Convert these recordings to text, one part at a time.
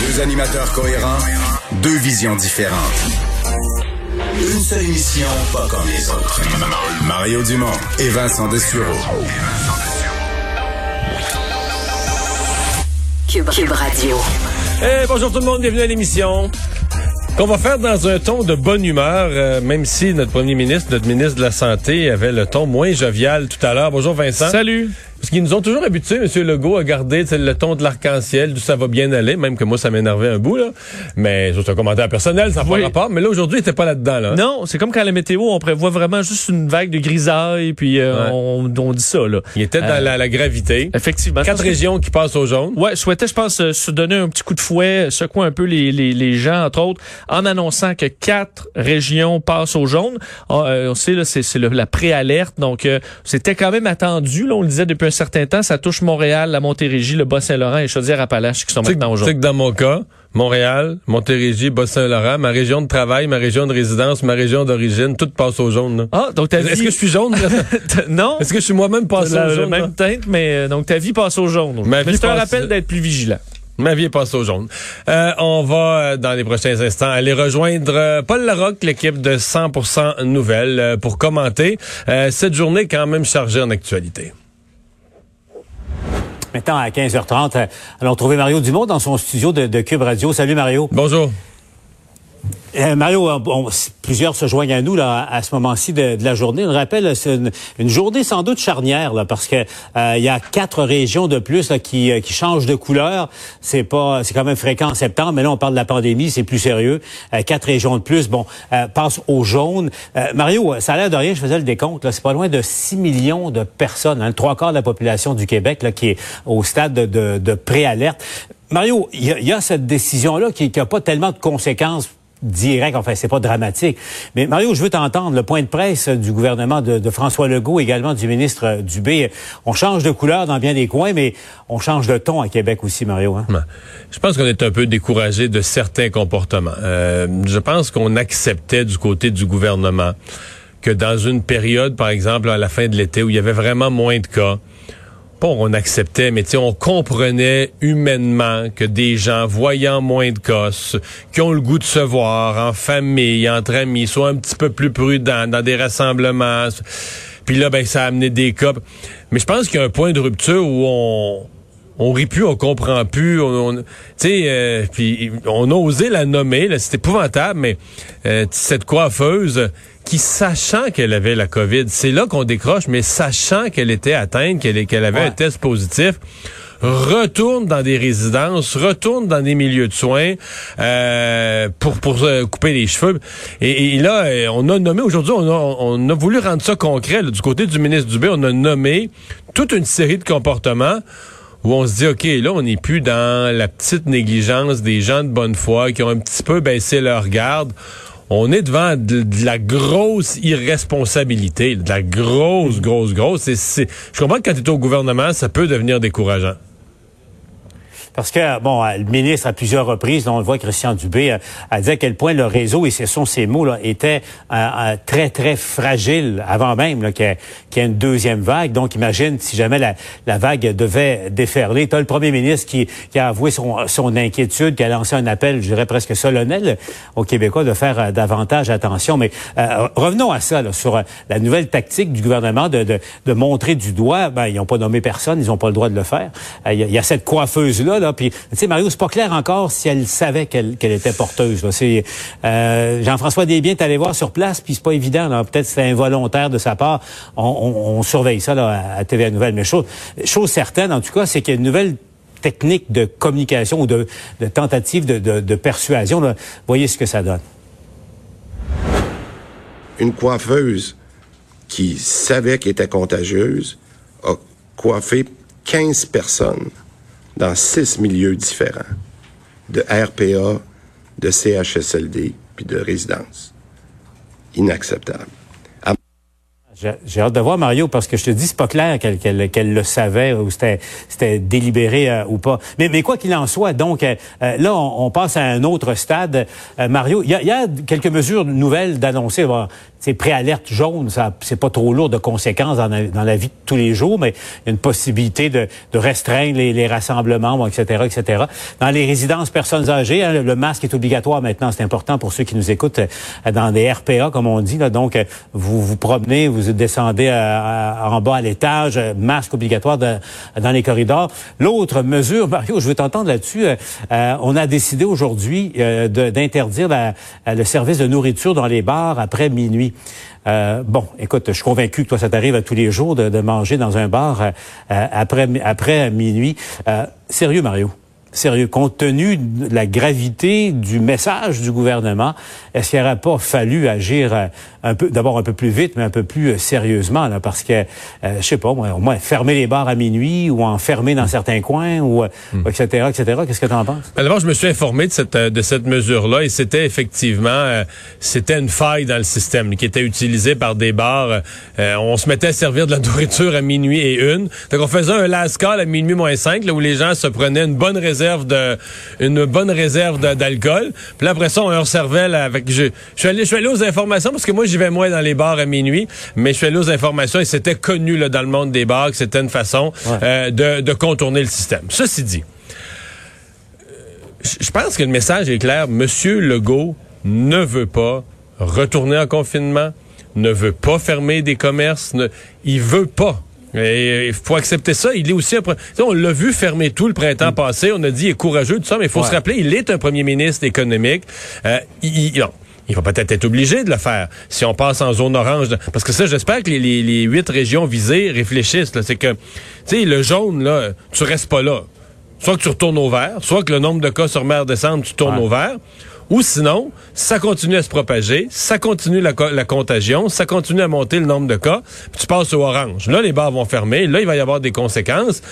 Deux animateurs cohérents, deux visions différentes. Une seule émission, pas comme les autres. Mario Dumont et Vincent Dessureau. Cube, Cube Radio. Eh, bonjour tout le monde, bienvenue à l'émission. Qu'on va faire dans un ton de bonne humeur, euh, même si notre premier ministre, notre ministre de la Santé avait le ton moins jovial tout à l'heure. Bonjour Vincent. Salut. Parce qu'ils nous ont toujours habitués, M. Legault, à garder le ton de l'arc-en-ciel, d'où ça va bien aller, même que moi, ça m'énervait un bout. Là. Mais c'est un commentaire personnel, ça n'a Oui. pas rapport. Mais là, aujourd'hui, il n'était pas là-dedans. Là. Non, c'est comme quand la météo, on prévoit vraiment juste une vague de grisaille, puis euh, Ouais. on, on dit ça, là. Il était dans Euh, la, la gravité. Effectivement. Quatre que- régions qui passent au jaune. Ouais, je souhaitais, je pense, euh, se donner un petit coup de fouet, secouer un peu les, les, les gens, entre autres, en annonçant que quatre régions passent au jaune. Ah, euh, on sait, là, c'est la préalerte, donc euh, c'était quand même attendu, là, on le disait depuis un certain temps, ça touche Montréal, la Montérégie, le Bas-Saint-Laurent et Chaudière-Appalaches qui sont maintenant au sais que dans mon cas, Montréal, Montérégie, Bas-Saint-Laurent, ma région de travail, ma région de résidence, ma région d'origine, tout passe au jaune. là. Ah, donc ta Est-ce vie... que je suis jaune? non? Est-ce que je suis moi-même passé la, au la jaune? là? même teinte, mais euh, donc ta vie passe au jaune. Ma mais vie c'est un passe- rappel d'être plus vigilant. Ma vie est passée au jaune. Euh, on va, euh, dans les prochains instants, aller rejoindre Paul Larocque, l'équipe de 100% Nouvelles, pour commenter euh, cette journée quand même chargée en actualité. Maintenant, à 15h30, euh, allons trouver Mario Dumont dans son studio de, de Cube Radio. Salut Mario. Bonjour. Euh, Mario, s- plusieurs se joignent à nous là, à ce moment-ci de, la journée. On le rappelle, c'est une, journée sans doute charnière là, parce que euh, il y a quatre régions de plus là, qui, euh, qui changent de couleur. C'est pas, c'est quand même fréquent en septembre, mais là on parle de la pandémie, c'est plus sérieux. Quatre régions de plus, bon, passent au jaune. Mario, ça a l'air de rien. Je faisais le décompte. là, C'est pas loin de 6 millions de personnes, hein, le trois quarts de la population du Québec là, qui est au stade de, de, de préalerte. Mario, il y, y a cette décision-là qui n'a pas tellement de conséquences direct, enfin, c'est pas dramatique. Mais Mario, je veux t'entendre. Le point de presse du gouvernement de, François Legault, également du ministre euh, Dubé. On change de couleur dans bien des coins, mais on change de ton à Québec aussi, Mario. Hein? Je pense qu'on est un peu découragé de certains comportements. Euh, je pense qu'on acceptait du côté du gouvernement que dans une période, par exemple, à la fin de l'été, où il y avait vraiment moins de cas, on acceptait, mais tu on comprenait humainement que des gens voyant moins de cas, s- qui ont le goût de se voir en famille, entre amis, soient un petit peu plus prudents dans des rassemblements. Puis là, ben, ça a amené des cas. Mais je pense qu'il y a un point de rupture où on on rit plus, on comprend plus, on, on- euh, puis on a osé la nommer, c'est épouvantable, mais euh, cette coiffeuse qui, sachant qu'elle avait la COVID, c'est là qu'on décroche, mais sachant qu'elle était atteinte, qu'elle qu'elle avait Ouais. un test positif, retourne dans des résidences, retourne dans des milieux de soins euh, pour pour euh, couper les cheveux. Et, et là, euh, on a nommé aujourd'hui, on a, on a voulu rendre ça concret. là. du côté du ministre Dubé, on a nommé toute une série de comportements où on se dit, OK, là, on n'est plus dans la petite négligence des gens de bonne foi qui ont un petit peu baissé leur garde. On est devant de, la grosse irresponsabilité, de la grosse, grosse, grosse. Je comprends que quand tu es au gouvernement, ça peut devenir décourageant. Parce que, bon, euh, le ministre, à plusieurs reprises, on le voit, Christian Dubé, euh, a dit à quel point le réseau, et ce sont ces mots, là, était euh, euh, très, très fragile avant même qu'il y, y ait une deuxième vague. Donc, imagine si jamais la, la vague devait déferler. Tu as le premier ministre qui, qui a avoué son, son inquiétude, qui a lancé un appel, je dirais presque solennel aux Québécois de faire davantage attention. Mais euh, revenons à ça, là, sur la nouvelle tactique du gouvernement de, de, de montrer du doigt. Ben, ils n'ont pas nommé personne, ils n'ont pas le droit de le faire. Il y, y a cette coiffeuse-là, là, puis, tu sais, Mario, c'est pas clair encore si elle savait qu'elle était porteuse. euh, Jean-François Desbiens est allé voir sur place, puis c'est pas évident. Peut-être c'était involontaire de sa part. On, surveille ça à, TVA Nouvelle. Mais chose, certaine, en tout cas, c'est qu'il y a une nouvelle technique de communication ou de, tentative de, persuasion. Voyez ce que ça donne. une coiffeuse qui savait qu'elle était contagieuse a coiffé 15 personnes dans six milieux différents, de RPA, de CHSLD, puis de résidence. Inacceptable. J'ai hâte de voir Mario parce que je te dis c'est pas clair qu'elle le savait ou c'était délibéré euh, ou pas. Mais quoi qu'il en soit, donc euh, euh, là on, passe à un autre stade. Mario, il y a, quelques mesures nouvelles d'annoncer. Tu ces préalertes jaunes, ça c'est pas trop lourd de conséquences dans la, vie de tous les jours, mais il y a une possibilité de, de restreindre les, les, rassemblements, etc., etc. Dans les résidences personnes âgées, hein, le, masque est obligatoire maintenant. C'est important pour ceux qui nous écoutent euh, dans des RPA, comme on dit. Là. Donc, euh, vous vous promenez, vous descendez en bas à l'étage, masque obligatoire dans les corridors. L'autre mesure, Mario, je veux t'entendre là-dessus. on a décidé aujourd'hui d'interdire le service de nourriture dans les bars après minuit. Euh, bon, écoute, je suis convaincu que toi, ça t'arrive à tous les jours de, manger dans un bar euh, après, après minuit. Euh, sérieux, Mario? Sérieux, compte tenu de la gravité du message du gouvernement, est-ce qu'il n'aurait pas fallu agir euh, un peu, d'abord un peu plus vite, mais un peu plus euh, sérieusement, là, parce que, euh, je sais pas, moi, au moins fermer les bars à minuit ou en fermer dans certains coins, ou etc., etc. Qu'est-ce que tu en penses D'abord, je me suis informé de cette de cette mesure-là, et c'était effectivement, c'était une faille dans le système qui était utilisée par des bars. on se mettait à servir de la nourriture à minuit et une, donc on faisait un last call à minuit moins cinq, là où les gens se prenaient une bonne réserve de une bonne réserve d'alcool. Puis après ça, on leur servait avec je, suis allé je suis allé aux informations parce que moi j'y vais moins dans les bars à minuit, mais je suis allé aux informations et c'était connu là, dans le monde des bars que c'était une façon euh, de, de contourner le système. Ceci dit, je pense que le message est clair. Monsieur Legault ne veut pas retourner en confinement, ne veut pas fermer des commerces, ne, il veut pas il faut accepter ça. Il est aussi un... On l'a vu fermer tout le printemps mm. passé. On a dit il est courageux, tout ça, mais il faut se rappeler, il est un premier ministre économique. Euh, il, il va peut-être être obligé de le faire si on passe en zone orange. Parce que ça, j'espère que les, huit régions visées réfléchissent. C'est que, tu sais, le jaune, là, tu restes pas là. Soit que tu retournes au vert, soit que le nombre de cas sur mer descend, tu tournes au vert. Ou sinon, ça continue à se propager, ça continue la, contagion, ça continue à monter le nombre de cas, puis tu passes au orange. Là, les bars vont fermer, là, il va y avoir des conséquences.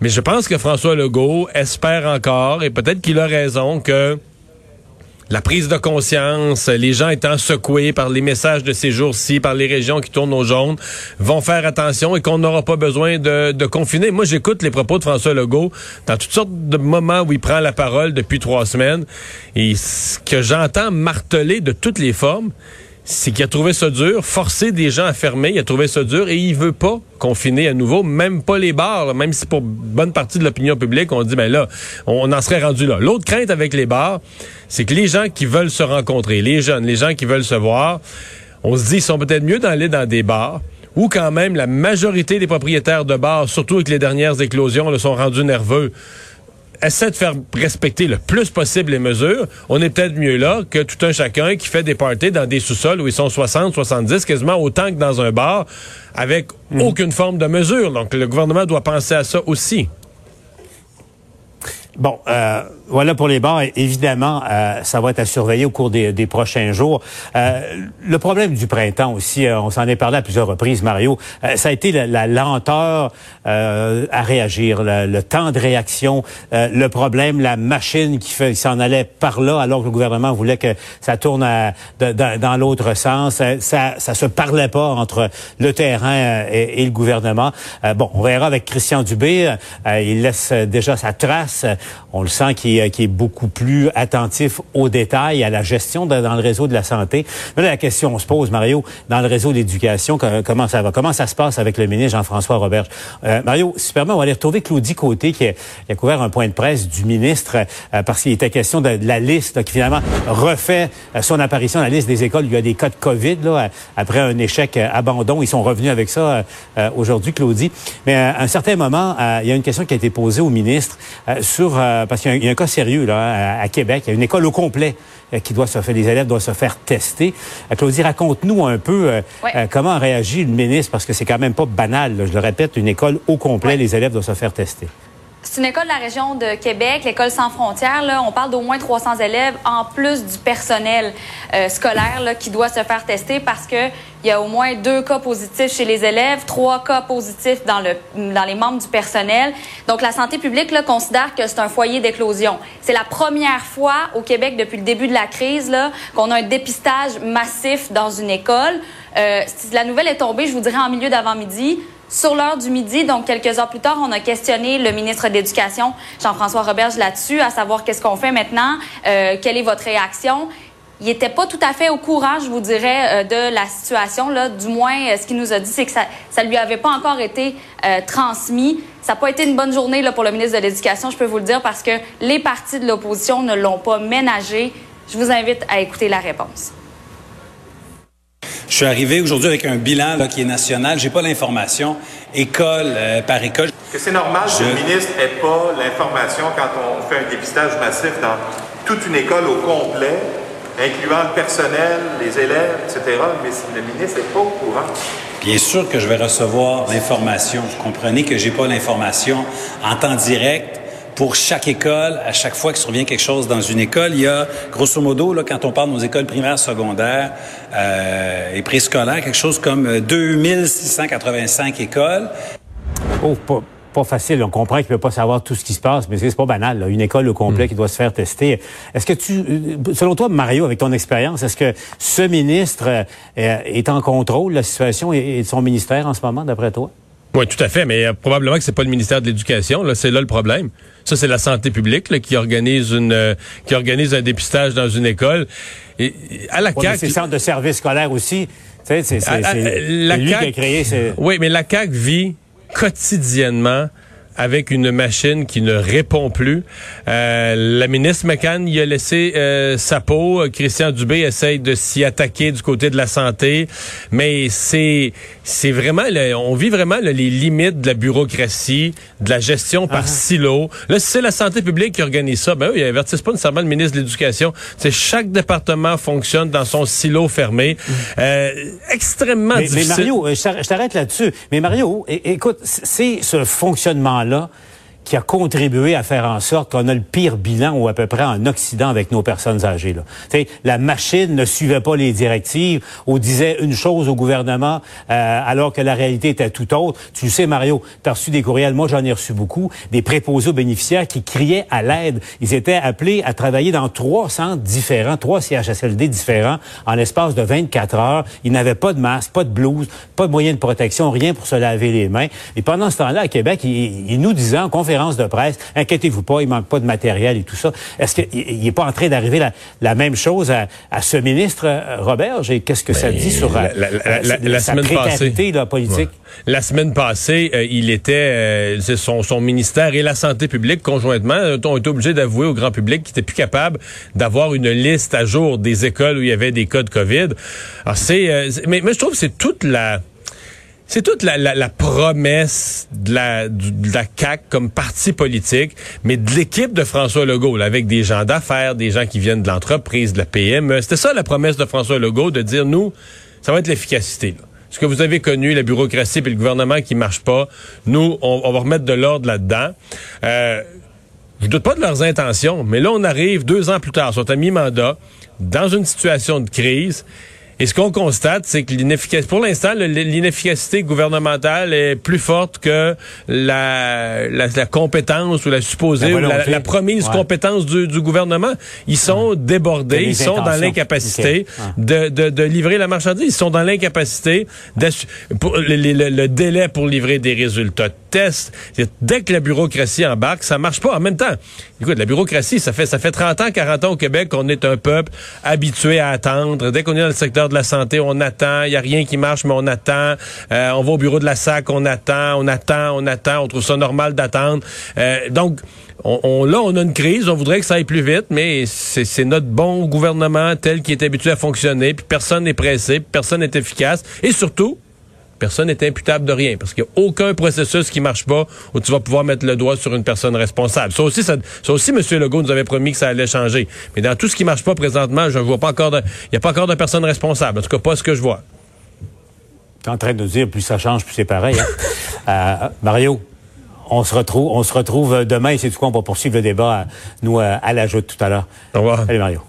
Mais je pense que François Legault espère encore, et peut-être qu'il a raison, que la prise de conscience, les gens étant secoués par les messages de ces jours-ci, par les régions qui tournent au jaune, vont faire attention et qu'on n'aura pas besoin de, de, confiner. Moi, j'écoute les propos de François Legault dans toutes sortes de moments où il prend la parole depuis trois semaines. Et ce que j'entends marteler de toutes les formes, c'est qu'il a trouvé ça dur, forcer des gens à fermer, il a trouvé ça dur et il veut pas confiner à nouveau, même pas les bars, même si pour bonne partie de l'opinion publique, on dit, ben là, on en serait rendu là. L'autre crainte avec les bars, c'est que les gens qui veulent se rencontrer, les jeunes, les gens qui veulent se voir, on se dit, ils sont peut-être mieux d'aller dans des bars, où quand même la majorité des propriétaires de bars, surtout avec les dernières éclosions, le sont rendus nerveux essaie de faire respecter le plus possible les mesures, on est peut-être mieux là que tout un chacun qui fait des parties dans des sous-sols où ils sont 60, 70, quasiment autant que dans un bar, avec hmm. aucune forme de mesure. Donc, le gouvernement doit penser à ça aussi. Bon, euh, voilà pour les bars. Évidemment, euh, ça va être à surveiller au cours des, prochains jours. Euh, le problème du printemps aussi, euh, on s'en est parlé à plusieurs reprises, Mario, ça a été la, la lenteur à réagir, le, temps de réaction, le problème, la machine qui, s'en allait par là alors que le gouvernement voulait que ça tourne dans l'autre sens. Ça, ça se parlait pas entre le terrain et, et le gouvernement. bon, on verra avec Christian Dubé. il laisse déjà sa trace. On le sent qui est beaucoup plus attentif aux détails, à la gestion dans le réseau de la santé. Mais là, la question se pose, Mario, dans le réseau de l'éducation, comment ça va? Comment ça se passe avec le ministre Jean-François Robert? Euh, Mario, si tu on va aller retrouver Claudie Côté qui a, couvert un point de presse du ministre euh, parce qu'il était question de, la liste qui finalement refait euh, son apparition, la liste des écoles. Il y a des cas de COVID là, après un échec abandon. Ils sont revenus avec ça aujourd'hui, Claudie. Mais à un certain moment, il y a une question qui a été posée au ministre sur, parce qu'il y, a un cas sérieux là, à, Québec. Il y a une école au complet euh, qui doit se faire, les élèves doivent se faire tester. Euh, Claudie, raconte-nous un peu euh, comment réagit le ministre, parce que c'est quand même pas banal. Je le répète, une école au complet, les élèves doivent se faire tester. C'est une école de la région de Québec, l'école sans frontières. Là, on parle d'au moins 300 élèves, en plus du personnel euh, scolaire là, qui doit se faire tester parce que il y a au moins deux cas positifs chez les élèves, trois cas positifs dans, le, dans les membres du personnel. Donc, la santé publique là, considère que c'est un foyer d'éclosion. C'est la première fois au Québec depuis le début de la crise qu'on a un dépistage massif dans une école. Euh, si la nouvelle est tombée, je vous dirais en milieu d'avant-midi, sur l'heure du midi, donc quelques heures plus tard, on a questionné le ministre de l'Éducation, Jean-François Roberge, là-dessus, à savoir qu'est-ce qu'on fait maintenant, euh, quelle est votre réaction. il n'était pas tout à fait au courant, je vous dirais, euh, de la situation. Là. Du moins, euh, ce qu'il nous a dit, c'est que ça ne lui avait pas encore été transmis. Ça n'a pas été une bonne journée là, pour le ministre de l'Éducation, je peux vous le dire, parce que les partis de l'opposition ne l'ont pas ménagé. Je vous invite à écouter la réponse. Je suis arrivé aujourd'hui avec un bilan là, qui est national. J'ai pas l'information école par école. Que c'est normal que le ministre n'ait pas l'information quand on fait un dépistage massif dans toute une école au complet incluant le personnel, les élèves, etc. Mais le ministre n'est pas au courant. Bien sûr que je vais recevoir l'information. Vous comprenez que j'ai pas l'information en temps direct pour chaque école, à chaque fois qu'il survient quelque chose dans une école, il y a, grosso modo, là, quand on parle de nos écoles primaires, secondaires euh, et préscolaires, quelque chose comme 2685 écoles. Oh, pas, pas facile. On comprend qu'il ne peut pas savoir tout ce qui se passe, mais c'est pas banal. Une école au complet hmm. qui doit se faire tester. Est-ce que tu, euh, selon toi, Mario, avec ton expérience, est-ce que ce ministre euh, est en contrôle de la situation et de son ministère en ce moment, d'après toi? Oui, tout à fait, mais euh, probablement que c'est pas le ministère de l'Éducation. Là, c'est là le problème. Ça, c'est la santé publique qui organise une qui organise un dépistage dans une école. Et, à la CAQ, c'est le centre de service scolaire aussi. C'est lui qui a créé. Oui, mais la CAQ vit quotidiennement avec une machine qui ne répond plus. Euh, la ministre McCann y a laissé euh, sa peau. Christian Dubé essaye de s'y attaquer du côté de la santé, mais c'est c'est vraiment on vit vraiment les limites de la bureaucratie, de la gestion par ah. silo. Là, si c'est la santé publique qui organise ça, ben oui, ils avertissent pas nécessairement le ministre de l'Éducation. C'est chaque département fonctionne dans son silo fermé. Mm. Euh, extrêmement difficile. Mais Mario, je t'arrête là-dessus. Mais Mario, écoute, c'est ce fonctionnement là qui a contribué à faire en sorte qu'on a le pire bilan ou à peu près en Occident avec nos personnes âgées. Là. la machine ne suivait pas les directives ou disait une chose au gouvernement euh, alors que la réalité était tout autre. Tu sais, Mario, tu as reçu des courriels, moi j'en ai reçu beaucoup, des préposés aux bénéficiaires qui criaient à l'aide. Ils étaient appelés à travailler dans trois centres différents, trois CHSLD différents en l'espace de 24 heures. Ils n'avaient pas de masque, pas de blouse, pas de moyen de protection, rien pour se laver les mains. Et pendant ce temps-là, à Québec, ils, ils nous disaient en conférence de presse, inquiétez-vous pas, il manque pas de matériel et tout ça. Est-ce qu'il n'est pas en train d'arriver la, même chose à, ce ministre euh, Robert? Qu'est-ce que ça dit sur la, la, sa semaine passée, politique? La semaine passée, euh, il était, euh, son, son ministère et la santé publique conjointement ont été obligés d'avouer au grand public qu'ils n'étaient plus capables d'avoir une liste à jour des écoles où il y avait des cas de COVID. Alors c'est, mais, mais je trouve que c'est toute la c'est toute la, la, promesse de la, de la CAQ comme parti politique, mais de l'équipe de François Legault, là, avec des gens d'affaires, des gens qui viennent de l'entreprise, de la PME. C'était ça la promesse de François Legault, de dire, nous, ça va être l'efficacité. Ce que vous avez connu, la bureaucratie et le gouvernement qui marche pas, nous, on, va remettre de l'ordre là-dedans. Euh, je doute pas de leurs intentions, mais là, on arrive deux ans plus tard, sont à mi-mandat, dans une situation de crise. Et ce qu'on constate, c'est que l'inefficacité, pour l'instant, l'inefficacité gouvernementale est plus forte que la, la, la compétence ou la supposée ou la, la, promise compétence du, du, gouvernement. Ils sont débordés, ils sont dans l'incapacité de, de, de, livrer la marchandise. Ils sont dans l'incapacité pour le, le, le, délai pour livrer des résultats Dès que la bureaucratie embarque, ça marche pas. En même temps, écoute, la bureaucratie, ça fait ça fait 30 ans, 40 ans au Québec qu'on est un peuple habitué à attendre. Dès qu'on est dans le secteur de la santé, on attend. Il y a rien qui marche, mais on attend. Euh, on va au bureau de la SAC, on attend, on attend, on attend. On trouve ça normal d'attendre. Euh, donc, on, là, on a une crise. On voudrait que ça aille plus vite, mais c'est notre bon gouvernement tel qui est habitué à fonctionner. Puis personne n'est pressé, personne n'est efficace. Et surtout, personne n'est imputable de rien parce qu'il n'y a aucun processus qui marche pas où tu vas pouvoir mettre le doigt sur une personne responsable. Ça aussi, ça, aussi, M. Legault nous avait promis que ça allait changer. Mais dans tout ce qui marche pas présentement, je ne vois pas encore de, il n'y a pas encore de personne responsable. En tout cas, pas ce que je vois. Tu es en train de nous dire, plus ça change, plus c'est pareil. Hein? Euh, Mario, on se retrouve, on se retrouve demain et c'est tout quoi, on va poursuivre le débat, nous, à la joute tout à l'heure. Au revoir. Salut Mario.